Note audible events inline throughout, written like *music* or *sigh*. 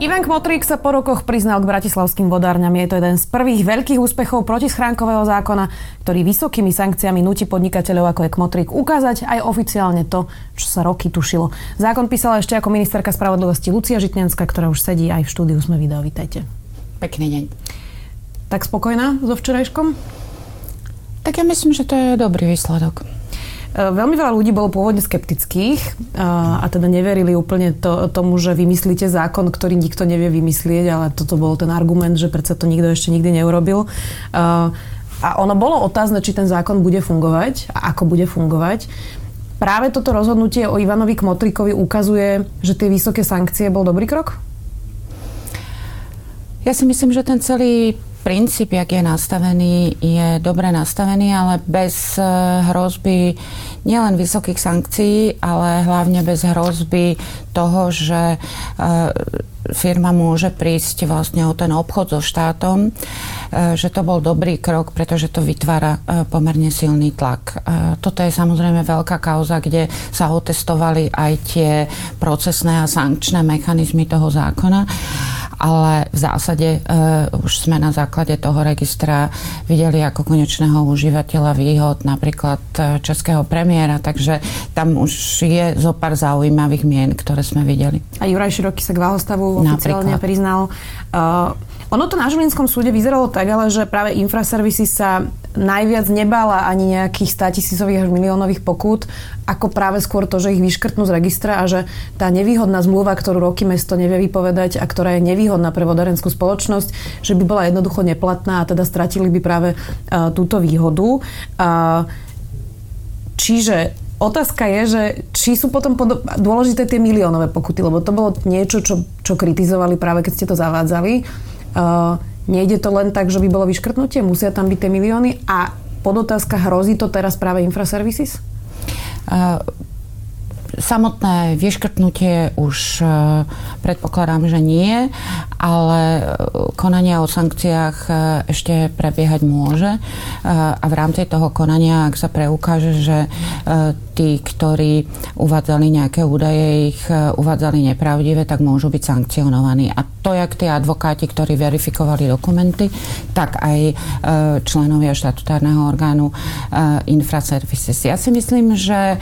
Ivan Kmotrík sa po rokoch priznal k bratislavským vodárňam. Je to jeden z prvých veľkých úspechov protischránkového zákona, ktorý vysokými sankciami nutí podnikateľov ako je Kmotrík ukázať aj oficiálne to, čo sa roky tušilo. Zákon písala ešte ako ministerka spravodlivosti Lucia Žitňanská, ktorá už sedí aj v štúdiu Sme video. Vítajte. Pekný deň. Tak spokojná so včerajškom? Tak ja myslím, že to je dobrý výsledok. E, veľmi veľa ľudí bolo pôvodne skeptických a, a teda neverili úplne to, tomu, že vymyslíte zákon, ktorý nikto nevie vymyslieť, ale toto bol ten argument, že predsa to nikto ešte nikdy neurobil. A, a ono bolo otázne, či ten zákon bude fungovať a ako bude fungovať. Práve toto rozhodnutie o Ivanovi Kmotrikovi ukazuje, že tie vysoké sankcie bol dobrý krok? Ja si myslím, že ten celý princíp, jak je nastavený, je dobre nastavený, ale bez eh, hrozby nielen vysokých sankcií, ale hlavne bez hrozby toho, že eh, firma môže prísť vlastne o ten obchod so štátom, eh, že to bol dobrý krok, pretože to vytvára pomerne silný tlak. Toto je samozrejme veľká kauza, kde sa otestovali aj tie procesné a sankčné mechanizmy toho zákona ale v zásade uh, už sme na základe toho registra videli ako konečného užívateľa výhod napríklad e, českého premiéra, takže tam už je zo pár zaujímavých mien, ktoré sme videli. A Juraj Široký sa k váhostavu oficiálne priznal. Uh, ono to na Žilinskom súde vyzeralo tak, ale že práve infraservisy sa najviac nebála ani nejakých 100 tisícových až miliónových pokút, ako práve skôr to, že ich vyškrtnú z registra a že tá nevýhodná zmluva, ktorú roky mesto nevie vypovedať a ktorá je nevýhodná pre vodárenskú spoločnosť, že by bola jednoducho neplatná a teda stratili by práve uh, túto výhodu. Uh, čiže Otázka je, že či sú potom pod... dôležité tie miliónové pokuty, lebo to bolo niečo, čo, čo kritizovali práve keď ste to zavádzali. Uh, nejde to len tak, že by bolo vyškrtnutie, musia tam byť tie milióny a podotázka, hrozí to teraz práve Infraservices? Uh, samotné vyškrtnutie už predpokladám, že nie, ale konanie o sankciách ešte prebiehať môže a v rámci toho konania, ak sa preukáže, že tí, ktorí uvádzali nejaké údaje, ich e, uvádzali nepravdivé, tak môžu byť sankcionovaní. A to, jak tí advokáti, ktorí verifikovali dokumenty, tak aj e, členovia štatutárneho orgánu e, Infraservices. Ja si myslím, že,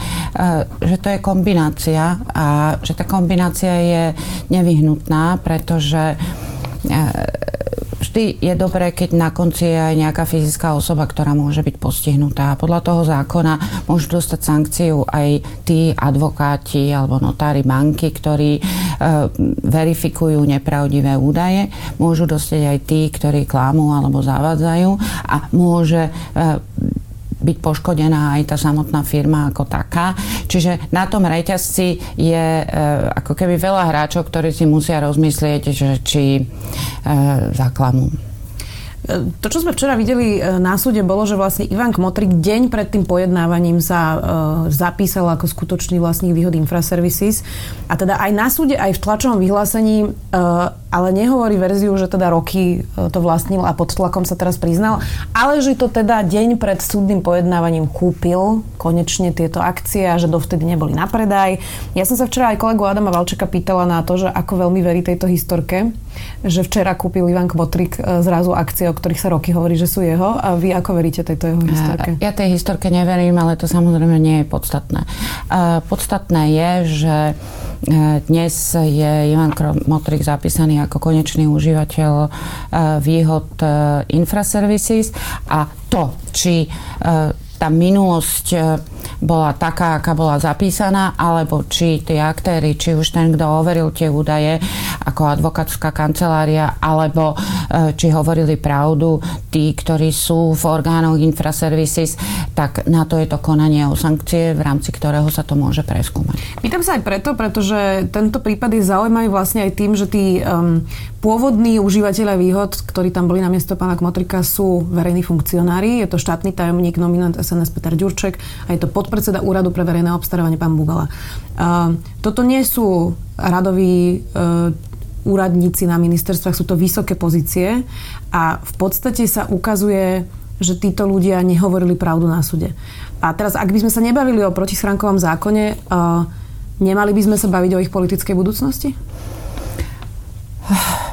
že to je kombinácia a že tá kombinácia je nevyhnutná, pretože vždy je dobré, keď na konci je aj nejaká fyzická osoba, ktorá môže byť postihnutá. Podľa toho zákona môžu dostať sankciu aj tí advokáti alebo notári banky, ktorí e, verifikujú nepravdivé údaje. Môžu dostať aj tí, ktorí klamú alebo zavádzajú a môže e, byť poškodená aj tá samotná firma ako taká. Čiže na tom reťazci je e, ako keby veľa hráčov, ktorí si musia rozmyslieť, že či e, zaklamú. To, čo sme včera videli e, na súde, bolo, že vlastne Ivan Kmotrik deň pred tým pojednávaním sa uh, zapísal ako skutočný vlastník výhod Infraservices. A teda aj na súde, aj v tlačovom vyhlásení, uh, ale nehovorí verziu, že teda roky uh, to vlastnil a pod tlakom sa teraz priznal, ale že to teda deň pred súdnym pojednávaním kúpil konečne tieto akcie a že dovtedy neboli na predaj. Ja som sa včera aj kolegu Adama Valčeka pýtala na to, že ako veľmi verí tejto historke, že včera kúpil Ivan Kmotrik zrazu akcie, ktorých sa roky hovorí, že sú jeho. A vy ako veríte tejto jeho historke? Ja tej historke neverím, ale to samozrejme nie je podstatné. Podstatné je, že e, dnes je Ivan Motrik zapísaný ako konečný užívateľ e, výhod e, Infraservices. A to, či tá minulosť bola taká, aká bola zapísaná, alebo či tí aktéry, či už ten, kto overil tie údaje ako advokátska kancelária, alebo e, či hovorili pravdu tí, ktorí sú v orgánoch Infraservices, tak na to je to konanie o sankcie, v rámci ktorého sa to môže preskúmať. Pýtam sa aj preto, pretože tento prípad je zaujímavý vlastne aj tým, že tí um, pôvodní užívateľia výhod, ktorí tam boli na miesto pána Kmotrika, sú verejní funkcionári. Je to štátny tajomník, nominant SNS Peter Ďurček a je to podpredseda Úradu pre verejné obstarávanie pán Bugala. Uh, toto nie sú radoví uh, úradníci na ministerstvách, sú to vysoké pozície a v podstate sa ukazuje, že títo ľudia nehovorili pravdu na súde. A teraz, ak by sme sa nebavili o protischránkovom zákone, uh, nemali by sme sa baviť o ich politickej budúcnosti?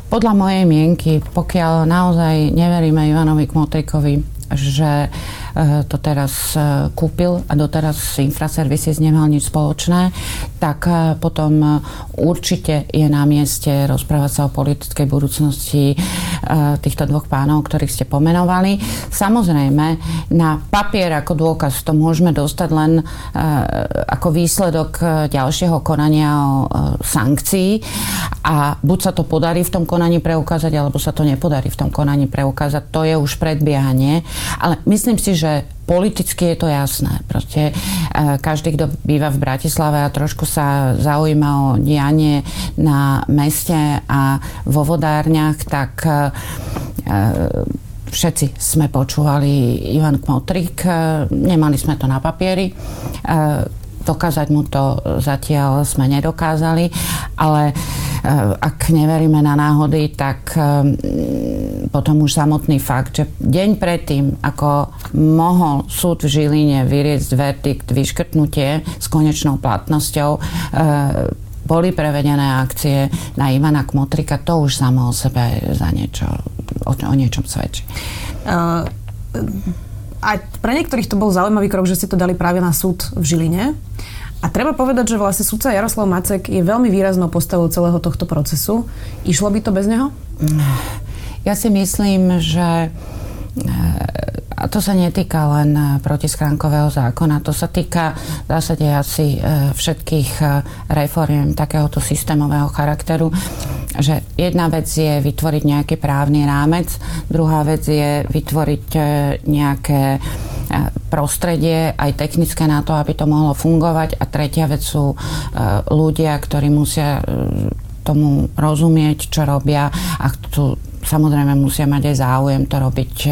Podľa mojej mienky, pokiaľ naozaj neveríme Ivanovi Kmotrikovi, že Eh, to teraz eh, kúpil a doteraz Infraservices nemal nič spoločné, tak eh, potom určite je na mieste rozprávať sa o politickej budúcnosti týchto dvoch pánov, ktorých ste pomenovali. Samozrejme, na papier ako dôkaz to môžeme dostať len ako výsledok ďalšieho konania o sankcií a buď sa to podarí v tom konaní preukázať, alebo sa to nepodarí v tom konaní preukázať. To je už predbiehanie. Ale myslím si, že že politicky je to jasné. Proste e, každý, kto býva v Bratislave a trošku sa zaujíma o dianie na meste a vo vodárniach, tak e, e, všetci sme počúvali Ivan Kmotrik, nemali sme to na papieri. Dokázať mu to zatiaľ sme nedokázali, ale ak neveríme na náhody, tak potom už samotný fakt, že deň predtým, ako mohol súd v Žiline vyriecť verdikt, vyškrtnutie s konečnou platnosťou, e, boli prevedené akcie na Ivana Kmotrika, to už samo o sebe za niečo, o, o niečom svedčí. Uh, a pre niektorých to bol zaujímavý krok, že ste to dali práve na súd v Žiline. A treba povedať, že vlastne sudca Jaroslav Macek je veľmi výraznou postavou celého tohto procesu. Išlo by to bez neho? Ja si myslím, že a to sa netýka len e, protiskránkového zákona, to sa týka v zásade asi e, všetkých reforiem takéhoto systémového charakteru, že jedna vec je vytvoriť nejaký právny rámec, druhá vec je vytvoriť nejaké prostredie, aj technické na to, aby to mohlo fungovať. A tretia vec sú ľudia, ktorí musia tomu rozumieť, čo robia a chcú samozrejme musia mať aj záujem to robiť e,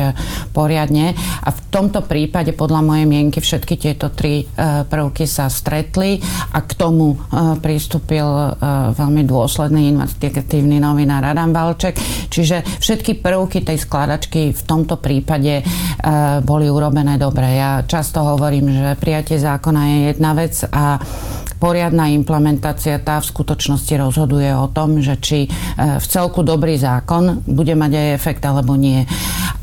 poriadne. A v tomto prípade podľa mojej mienky všetky tieto tri e, prvky sa stretli a k tomu e, pristúpil veľmi dôsledný investigatívny novinár Adam Valček. Čiže všetky prvky tej skladačky v tomto prípade boli urobené dobre. Ja často hovorím, že prijatie zákona je jedna vec a poriadna implementácia tá v skutočnosti rozhoduje o tom, že či e, v celku dobrý zákon bude mať aj efekt alebo nie.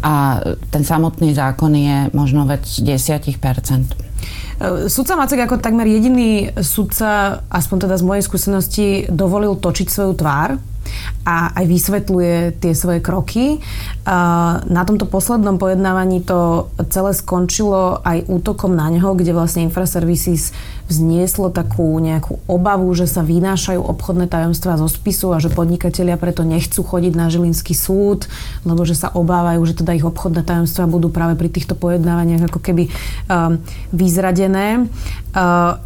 A ten samotný zákon je možno vec 10%. E, sudca Macek ako takmer jediný sudca, aspoň teda z mojej skúsenosti, dovolil točiť svoju tvár a aj vysvetľuje tie svoje kroky. Na tomto poslednom pojednávaní to celé skončilo aj útokom na neho, kde vlastne Infraservices vznieslo takú nejakú obavu, že sa vynášajú obchodné tajomstvá zo spisu a že podnikatelia preto nechcú chodiť na Žilinský súd, lebo že sa obávajú, že teda ich obchodné tajomstvá budú práve pri týchto pojednávaniach ako keby um, vyzradené. Uh,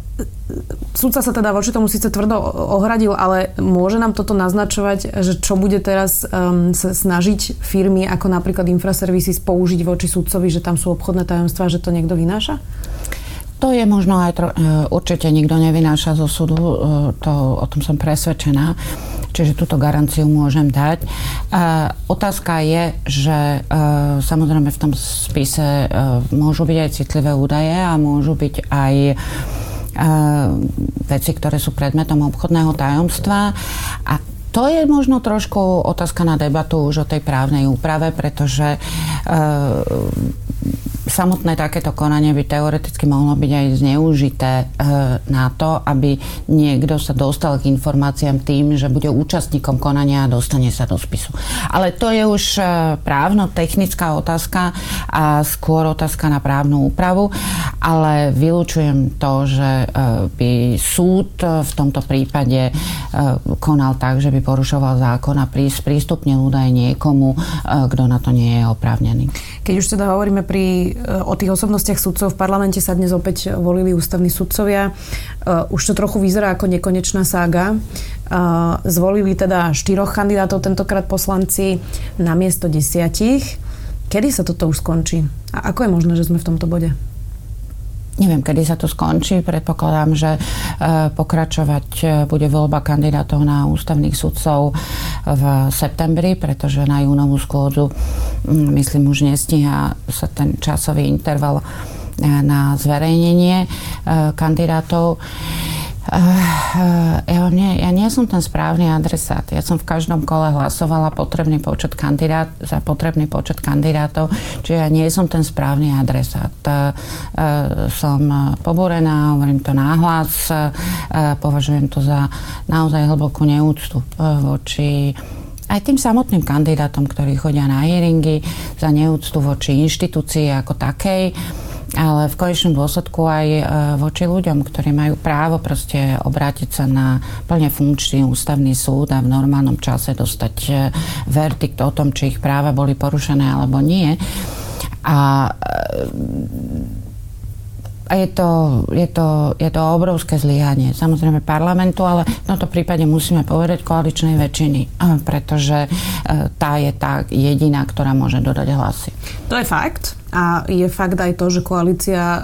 Súdca sa teda voči tomu síce tvrdo ohradil, ale môže nám toto naznačovať, že čo bude teraz um, sa snažiť firmy ako napríklad Infraservices použiť voči súdcovi, že tam sú obchodné tajomstvá, že to niekto vynáša? To je možno aj tro, e, určite nikto nevynáša zo súdu, e, to, o tom som presvedčená, čiže túto garanciu môžem dať. E, otázka je, že samozrejme v tom spise môžu byť aj citlivé údaje a môžu byť aj veci, ktoré sú predmetom obchodného tajomstva. A to je možno trošku otázka na debatu už o tej právnej úprave, pretože samotné takéto konanie by teoreticky mohlo byť aj zneužité e, na to, aby niekto sa dostal k informáciám tým, že bude účastníkom konania a dostane sa do spisu. Ale to je už e, právno-technická otázka a skôr otázka na právnu úpravu, ale vylúčujem to, že e, by súd v tomto prípade konal tak, že by porušoval zákon a prístupnil údaj niekomu, kto na to nie je oprávnený. Keď už teda hovoríme pri o tých osobnostiach sudcov v parlamente sa dnes opäť volili ústavní sudcovia. Uh, už to trochu vyzerá ako nekonečná sága. Uh, zvolili teda štyroch kandidátov, tentokrát poslanci, na miesto desiatich. Kedy sa toto už skončí? A ako je možné, že sme v tomto bode? Neviem, kedy sa to skončí. Predpokladám, že pokračovať bude voľba kandidátov na ústavných sudcov v septembri, pretože na júnovú skôdzu mm, myslím už nestíha sa ten časový interval na zverejnenie kandidátov. Uh, ja, nie, ja nie som ten správny adresát. Ja som v každom kole hlasovala potrebný počet kandidát, za potrebný počet kandidátov, čiže ja nie som ten správny adresát. Uh, som pobúrená, hovorím to náhlas, uh, považujem to za naozaj hlbokú neúctu voči aj tým samotným kandidátom, ktorí chodia na hearingy, za neúctu voči inštitúcii ako takej ale v konečnom dôsledku aj e, voči ľuďom, ktorí majú právo proste obrátiť sa na plne funkčný ústavný súd a v normálnom čase dostať e, verdikt o tom, či ich práva boli porušené alebo nie. A e, a je to, je, to, je to obrovské zlyhanie samozrejme parlamentu, ale v tomto prípade musíme povedať koaličnej väčšiny, pretože tá je tá jediná, ktorá môže dodať hlasy. To je fakt. A je fakt aj to, že koalícia e,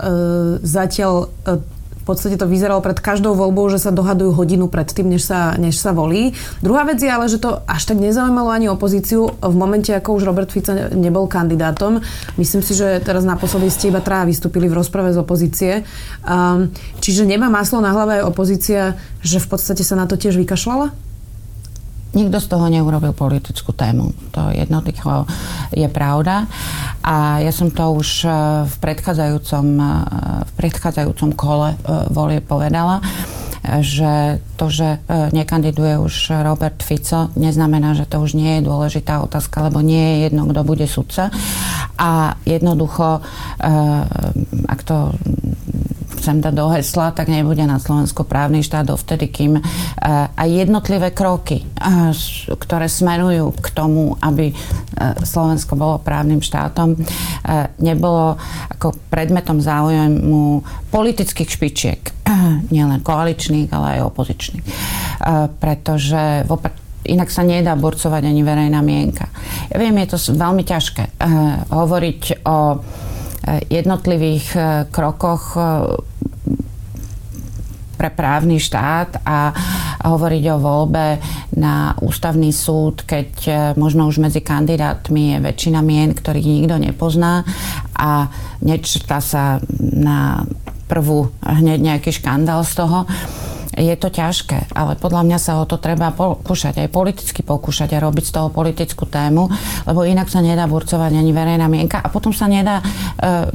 zatiaľ e, v podstate to vyzeralo pred každou voľbou, že sa dohadujú hodinu pred tým, než sa, než sa volí. Druhá vec je ale, že to až tak nezaujímalo ani opozíciu v momente, ako už Robert Fico nebol kandidátom. Myslím si, že teraz naposledy ste iba traja vystúpili v rozprave z opozície. Um, čiže nemá maslo na hlave aj opozícia, že v podstate sa na to tiež vykašľala? Nikto z toho neurobil politickú tému. To jednoducho je pravda. A ja som to už e, v predchádzajúcom, e, v predchádzajúcom kole e, volie povedala, že to, že nekandiduje už Robert Fico, neznamená, že to už nie je dôležitá otázka, lebo nie je jedno, kto bude sudca. A jednoducho, ak to chcem dať do hesla, tak nebude na Slovensku právny štát dovtedy, kým eh, aj jednotlivé kroky, eh, ktoré smerujú k tomu, aby eh, Slovensko bolo právnym štátom, nebolo ako predmetom záujmu politických špičiek, nielen koaličných, ale aj opozičných. Pretože vopr- inak sa nedá burcovať ani verejná mienka. Ja viem, je to veľmi ťažké hovoriť o jednotlivých krokoch pre právny štát a hovoriť o voľbe na ústavný súd, keď e, možno už medzi kandidátmi je väčšina mien, ktorých nikto nepozná a nečrta sa na prvú hneď nejaký škandál z toho je to ťažké, ale podľa mňa sa o to treba pokúšať, aj politicky pokúšať a robiť z toho politickú tému, lebo inak sa nedá burcovať ani verejná mienka a potom sa nedá uh,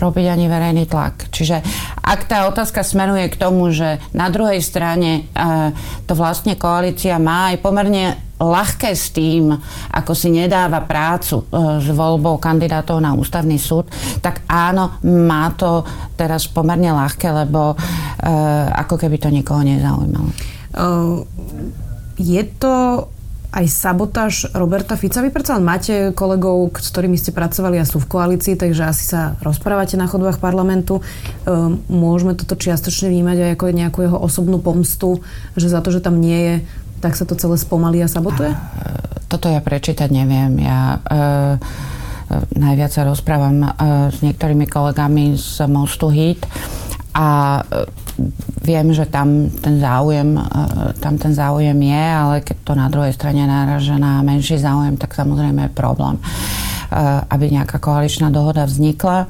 robiť ani verejný tlak. Čiže ak tá otázka smeruje k tomu, že na druhej strane uh, to vlastne koalícia má aj pomerne ľahké s tým, ako si nedáva prácu e, s voľbou kandidátov na ústavný súd, tak áno, má to teraz pomerne ľahké, lebo e, ako keby to nikoho nezaujímalo. Je to aj sabotáž Roberta Fica. Vy predsa máte kolegov, s ktorými ste pracovali a sú v koalícii, takže asi sa rozprávate na chodbách parlamentu. Môžeme toto čiastočne vnímať aj ako nejakú jeho osobnú pomstu, že za to, že tam nie je, tak sa to celé spomalí a sabotuje? Toto ja prečítať neviem. Ja e, najviac sa rozprávam e, s niektorými kolegami z Mostu Hit a e, viem, že tam ten záujem, e, tam ten záujem je, ale keď to na druhej strane náraža na menší záujem, tak samozrejme je problém, e, aby nejaká koaličná dohoda vznikla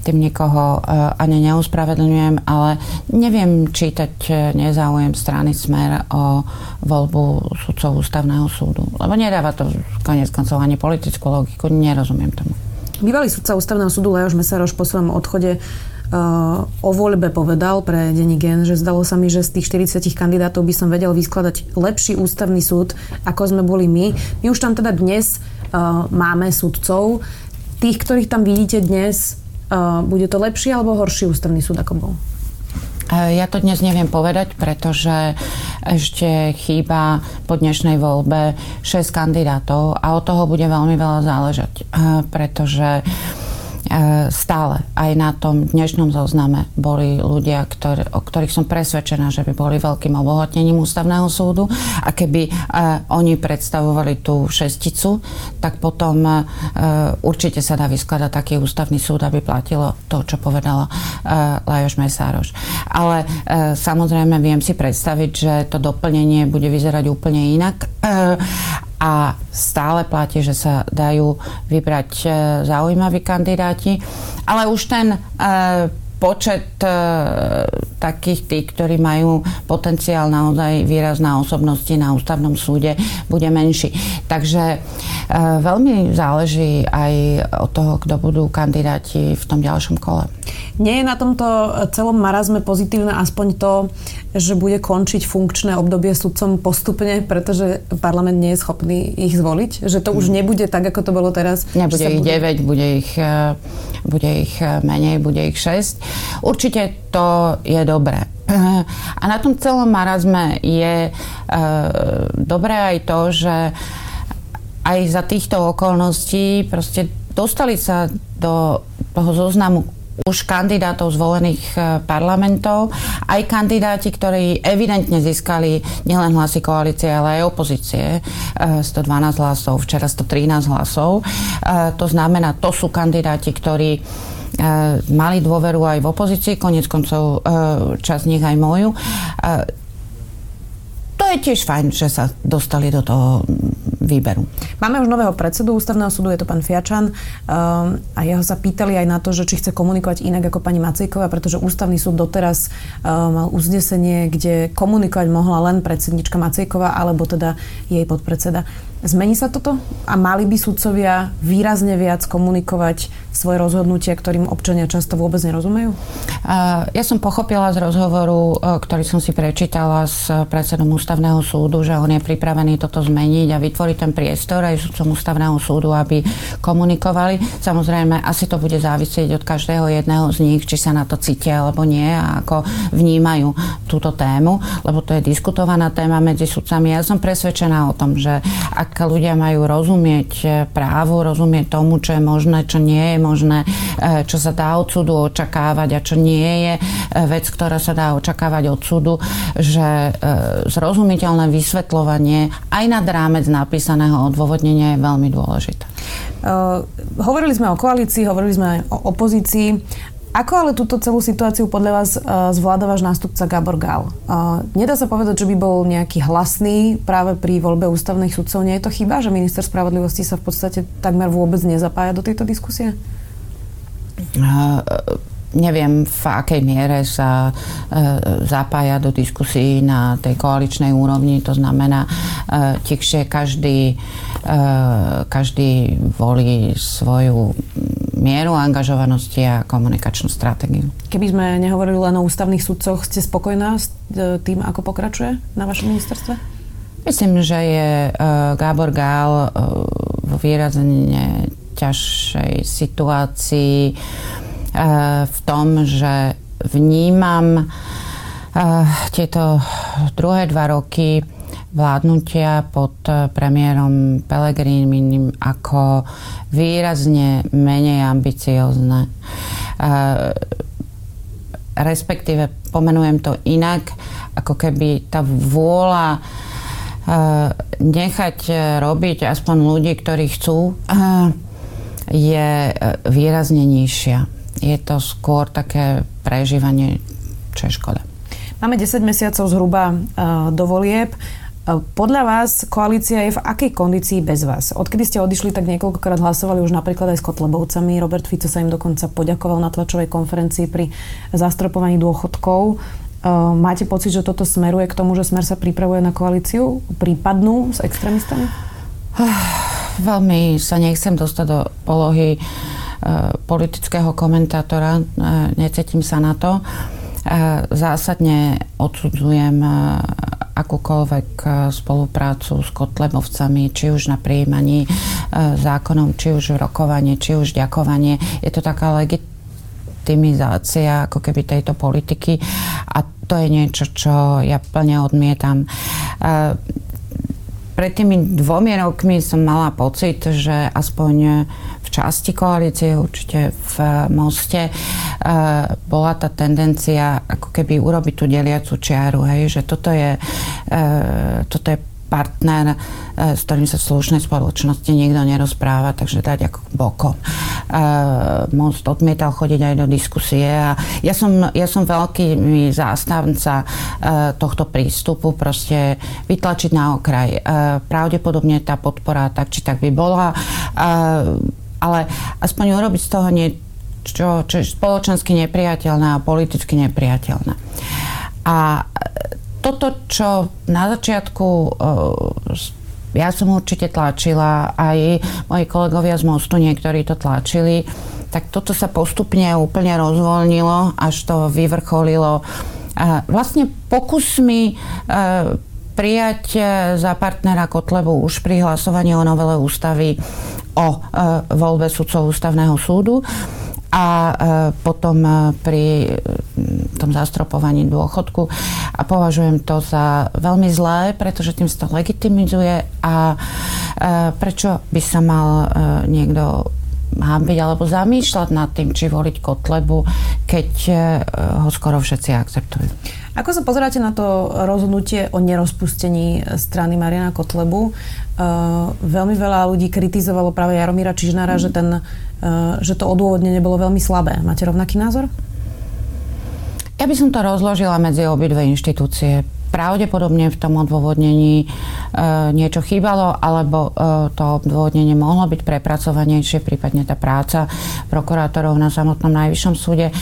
tým nikoho ani neuspravedlňujem, ale neviem čítať nezáujem strany Smer o voľbu sudcov ústavného súdu. Lebo nedáva to konec koncov ani politickú logiku, nerozumiem tomu. Bývalý sudca ústavného súdu Leoš Mesaroš po svojom odchode o voľbe povedal pre denní gen, že zdalo sa mi, že z tých 40 kandidátov by som vedel vyskladať lepší ústavný súd, ako sme boli my. My už tam teda dnes uh, máme sudcov. Tých, ktorých tam vidíte dnes, bude to lepší alebo horší ústavný súd, ako bol? Ja to dnes neviem povedať, pretože ešte chýba po dnešnej voľbe 6 kandidátov a od toho bude veľmi veľa záležať, pretože stále aj na tom dnešnom zozname boli ľudia, ktorý, o ktorých som presvedčená, že by boli veľkým obohotnením ústavného súdu a keby oni predstavovali tú šesticu, tak potom určite sa dá vyskladať taký ústavný súd, aby platilo to, čo povedala Lajoš Mesároš. Ale samozrejme viem si predstaviť, že to doplnenie bude vyzerať úplne inak a stále platí, že sa dajú vybrať e, zaujímaví kandidáti, ale už ten e, počet e, takých tých, ktorí majú potenciál naozaj výraz na osobnosti na ústavnom súde, bude menší. Takže veľmi záleží aj od toho, kto budú kandidáti v tom ďalšom kole. Nie je na tomto celom marazme pozitívne aspoň to, že bude končiť funkčné obdobie sudcom postupne, pretože parlament nie je schopný ich zvoliť? Že to už mm. nebude tak, ako to bolo teraz? Nebude ich bude... 9, bude ich, e, bude ich menej, bude ich 6. Určite to je dobré. *clears throat* A na tom celom marazme je e, dobré aj to, že aj za týchto okolností proste dostali sa do toho zoznamu už kandidátov zvolených e, parlamentov, aj kandidáti, ktorí evidentne získali nielen hlasy koalície, ale aj opozície. 112 e, hlasov, včera 113 hlasov. E, to znamená, to sú kandidáti, ktorí mali dôveru aj v opozícii, konec koncov čas nich aj moju. To je tiež fajn, že sa dostali do toho výberu. Máme už nového predsedu ústavného súdu, je to pán Fiačan a jeho sa pýtali aj na to, že či chce komunikovať inak ako pani Macejková, pretože ústavný súd doteraz mal uznesenie, kde komunikovať mohla len predsednička Macejková alebo teda jej podpredseda. Zmení sa toto? A mali by sudcovia výrazne viac komunikovať svoje rozhodnutia, ktorým občania často vôbec nerozumejú? Ja som pochopila z rozhovoru, e, ktorý som si prečítala s predsedom ústavného súdu, že on je pripravený toto zmeniť a vytvoriť ten priestor aj sudcom ústavného súdu, aby komunikovali. Samozrejme, asi to bude závisieť od každého jedného z nich, či sa na to cítia alebo nie a ako vnímajú túto tému, lebo to je diskutovaná téma medzi sudcami. Ja som presvedčená o tom, že ak ak ľudia majú rozumieť e, právu, rozumieť tomu, čo je možné, čo nie je možné, e, čo sa dá od súdu očakávať a čo nie je e, vec, ktorá sa dá očakávať od súdu, že zrozumiteľné vysvetľovanie aj nad rámec napísaného odôvodnenia je veľmi dôležité. Uh, hovorili sme o koalícii, hovorili sme aj o opozícii. Ako ale túto celú situáciu podľa vás uh, zvláda váš nástupca Gabor Gál? Uh, nedá sa povedať, že by bol nejaký hlasný práve pri voľbe ústavných sudcov. Nie je to chyba, že minister spravodlivosti sa v podstate takmer vôbec nezapája do tejto diskusie? Uh, neviem, v akej miere sa e, zapája do diskusí na tej koaličnej úrovni. To znamená, e, tichšie každý, e, každý volí svoju mieru angažovanosti a komunikačnú stratégiu. Keby sme nehovorili len o ústavných sudcoch, ste spokojná s e, tým, ako pokračuje na vašom ministerstve? Myslím, že je uh, Gábor Gál uh, vo výrazne ťažšej situácii v tom, že vnímam tieto druhé dva roky vládnutia pod eh, premiérom Pelegrínim ako výrazne menej ambiciozne. Eh, respektíve pomenujem to inak, ako keby tá vôľa eh, nechať robiť aspoň ľudí, ktorí chcú, je výrazne nižšia. Je to skôr také prežívanie, čo je škoda. Máme 10 mesiacov zhruba do volieb. Podľa vás koalícia je v akej kondícii bez vás? Odkedy ste odišli, tak niekoľkokrát hlasovali už napríklad aj s Kotlebovcami. Robert Fico sa im dokonca poďakoval na tlačovej konferencii pri zastropovaní dôchodkov. Máte pocit, že toto smeruje k tomu, že Smer sa pripravuje na koalíciu? Prípadnú s extrémistami? *sighs* Veľmi sa nechcem dostať do polohy politického komentátora. Necítim sa na to. Zásadne odsudzujem akúkoľvek e, spoluprácu s Kotlebovcami, či už na prijímaní e, zákonom, či už v rokovaní, či už ďakovanie. Je to taká legitimizácia ako keby tejto politiky a to je niečo, čo ja plne odmietam. E, pred tými dvomi rokmi som mala pocit, že aspoň časti koalície, určite v Moste, bola tá tendencia ako keby urobiť tú deliacu čiaru, hej, že toto je, toto je partner, s ktorým sa v slušnej spoločnosti nikto nerozpráva, takže dať ako bokom. Most odmietal chodiť aj do diskusie a ja som, ja som veľký zástavca tohto prístupu, proste vytlačiť na okraj. Pravdepodobne tá podpora tak či tak by bola, ale aspoň urobiť z toho niečo, čo je spoločensky nepriateľné a politicky nepriateľné. A toto, čo na začiatku eh, ja som určite tlačila, aj moji kolegovia z Mostu niektorí to tlačili, tak toto sa postupne úplne rozvoľnilo, až to vyvrcholilo vlastne pokusmi eh, prijať eh, za partnera Kotlebu už pri hlasovaní o novele ústavy o voľbe sudcov ústavného súdu a e, potom e, pri e, tom zastropovaní dôchodku a považujem to za veľmi zlé, pretože tým sa to legitimizuje a prečo by sa mal niekto hábiť alebo zamýšľať nad tým, či voliť Kotlebu, keď ho skoro všetci akceptujú. Ako sa pozeráte na to rozhodnutie o nerozpustení strany Mariana Kotlebu? Uh, veľmi veľa ľudí kritizovalo práve Jaromíra Čižnára, mm. že, ten, uh, že to odôvodnenie bolo veľmi slabé. Máte rovnaký názor? Ja by som to rozložila medzi obidve inštitúcie pravdepodobne v tom odôvodnení e, niečo chýbalo, alebo e, to odôvodnenie mohlo byť prepracovanejšie, prípadne tá práca prokurátorov na samotnom najvyššom súde e,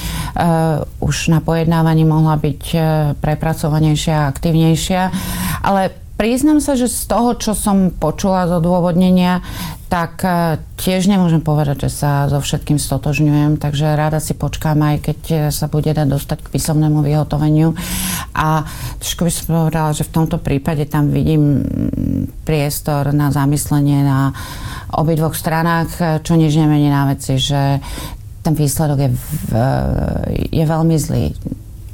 už na pojednávaní mohla byť e, prepracovanejšia a aktivnejšia. Ale priznám sa, že z toho, čo som počula z odôvodnenia, tak e, tiež nemôžem povedať, že sa so všetkým stotožňujem, takže rada si počkám aj keď e, sa bude dať dostať k písomnému vyhotoveniu. A trošku by som povedala, že v tomto prípade tam vidím priestor na zamyslenie na obidvoch stranách, e, čo nič nemení na veci, že ten výsledok je, v, je veľmi zlý.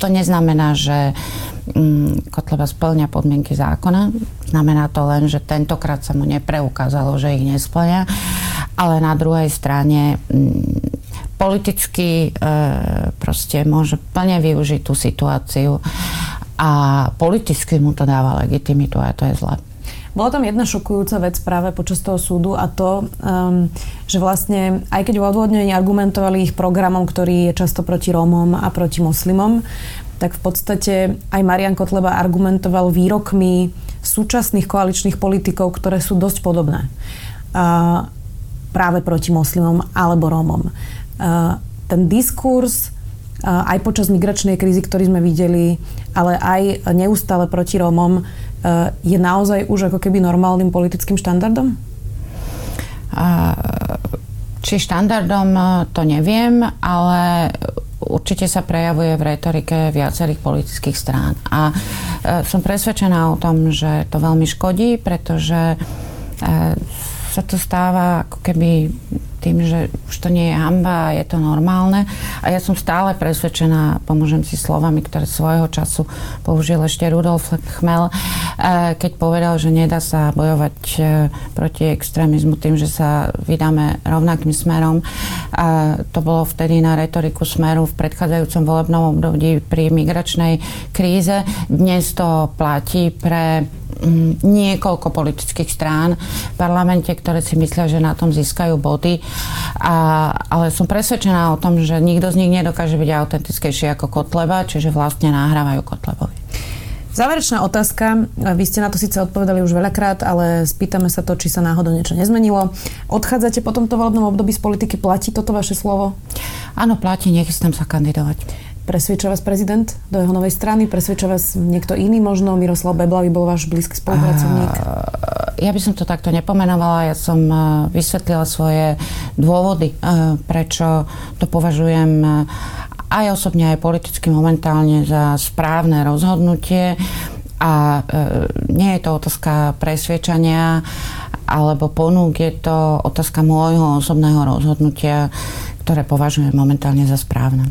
To neznamená, že Mm, Kotleba splňa podmienky zákona. Znamená to len, že tentokrát sa mu nepreukázalo, že ich nesplňa. Ale na druhej strane mm, politicky e, proste môže plne využiť tú situáciu a politicky mu to dáva legitimitu a to je zle. Bola tam jedna šokujúca vec práve počas toho súdu a to, um, že vlastne aj keď v odvodnení argumentovali ich programom, ktorý je často proti Rómom a proti moslimom, tak v podstate aj Marian Kotleba argumentoval výrokmi súčasných koaličných politikov, ktoré sú dosť podobné. Uh, práve proti moslimom alebo Rómom. Uh, ten diskurs aj počas migračnej krízy, ktorý sme videli, ale aj neustále proti Rómom, je naozaj už ako keby normálnym politickým štandardom? Či štandardom, to neviem, ale určite sa prejavuje v retorike viacerých politických strán. A som presvedčená o tom, že to veľmi škodí, pretože sa to stáva ako keby tým, že už to nie je hamba a je to normálne. A ja som stále presvedčená, pomôžem si slovami, ktoré svojho času použil ešte Rudolf Chmel, eh, keď povedal, že nedá sa bojovať eh, proti extrémizmu tým, že sa vydáme rovnakým smerom. To bolo vtedy na retoriku smeru v predchádzajúcom volebnom období pri migračnej kríze. Dnes to platí pre mm, niekoľko politických strán v parlamente, ktoré si myslia, že na tom získajú body a, ale som presvedčená o tom, že nikto z nich nedokáže byť autentickejší ako Kotleba, čiže vlastne nahrávajú Kotlebovi. Záverečná otázka. Vy ste na to síce odpovedali už veľakrát, ale spýtame sa to, či sa náhodou niečo nezmenilo. Odchádzate po tomto volebnom období z politiky. Platí toto vaše slovo? Áno, platí. Nechystám sa kandidovať. Presvedča vás prezident do jeho novej strany? Presvedča vás niekto iný možno? Miroslav Beblavý bol váš blízky spolupracovník? Ja by som to takto nepomenovala. Ja som vysvetlila svoje dôvody, prečo to považujem aj osobne, aj politicky momentálne za správne rozhodnutie. A nie je to otázka presviečania alebo ponúk, je to otázka môjho osobného rozhodnutia, ktoré považujem momentálne za správne.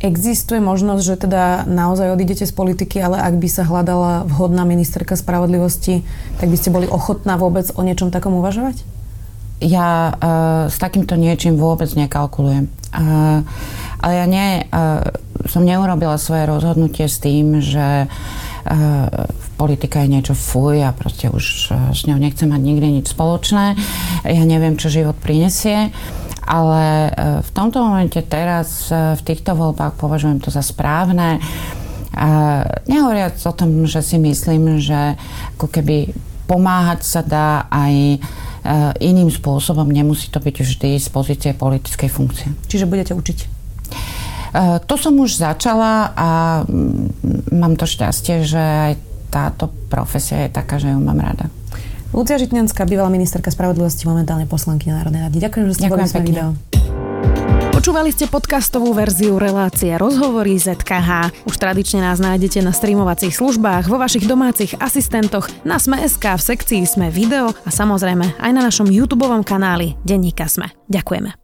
Existuje možnosť, že teda naozaj odídete z politiky, ale ak by sa hľadala vhodná ministerka spravodlivosti, tak by ste boli ochotná vôbec o niečom takom uvažovať? Ja uh, s takýmto niečím vôbec nekalkulujem. Uh, ale ja nie, uh, som neurobila svoje rozhodnutie s tým, že uh, politika je niečo fuj a proste už uh, s ňou nechcem mať nikdy nič spoločné. Ja neviem, čo život prinesie. Ale e, v tomto momente teraz e, v týchto voľbách považujem to za správne. Nehovoriac o tom, že si myslím, že ako keby pomáhať sa dá aj e, iným spôsobom, nemusí to byť vždy z pozície politickej funkcie. Čiže budete učiť? To som už začala a mm, mám to šťastie, že aj táto profesia je taká, že ju mám rada. Lucia Žitňanská, bývalá ministerka spravodlivosti, momentálne poslankyňa Národnej rady. Ďakujem, že ste boli s video. Počúvali ste podcastovú verziu relácie Rozhovory ZKH. Už tradične nás nájdete na streamovacích službách, vo vašich domácich asistentoch, na Sme.sk, v sekcii Sme video a samozrejme aj na našom YouTube kanáli Denníka Sme. Ďakujeme.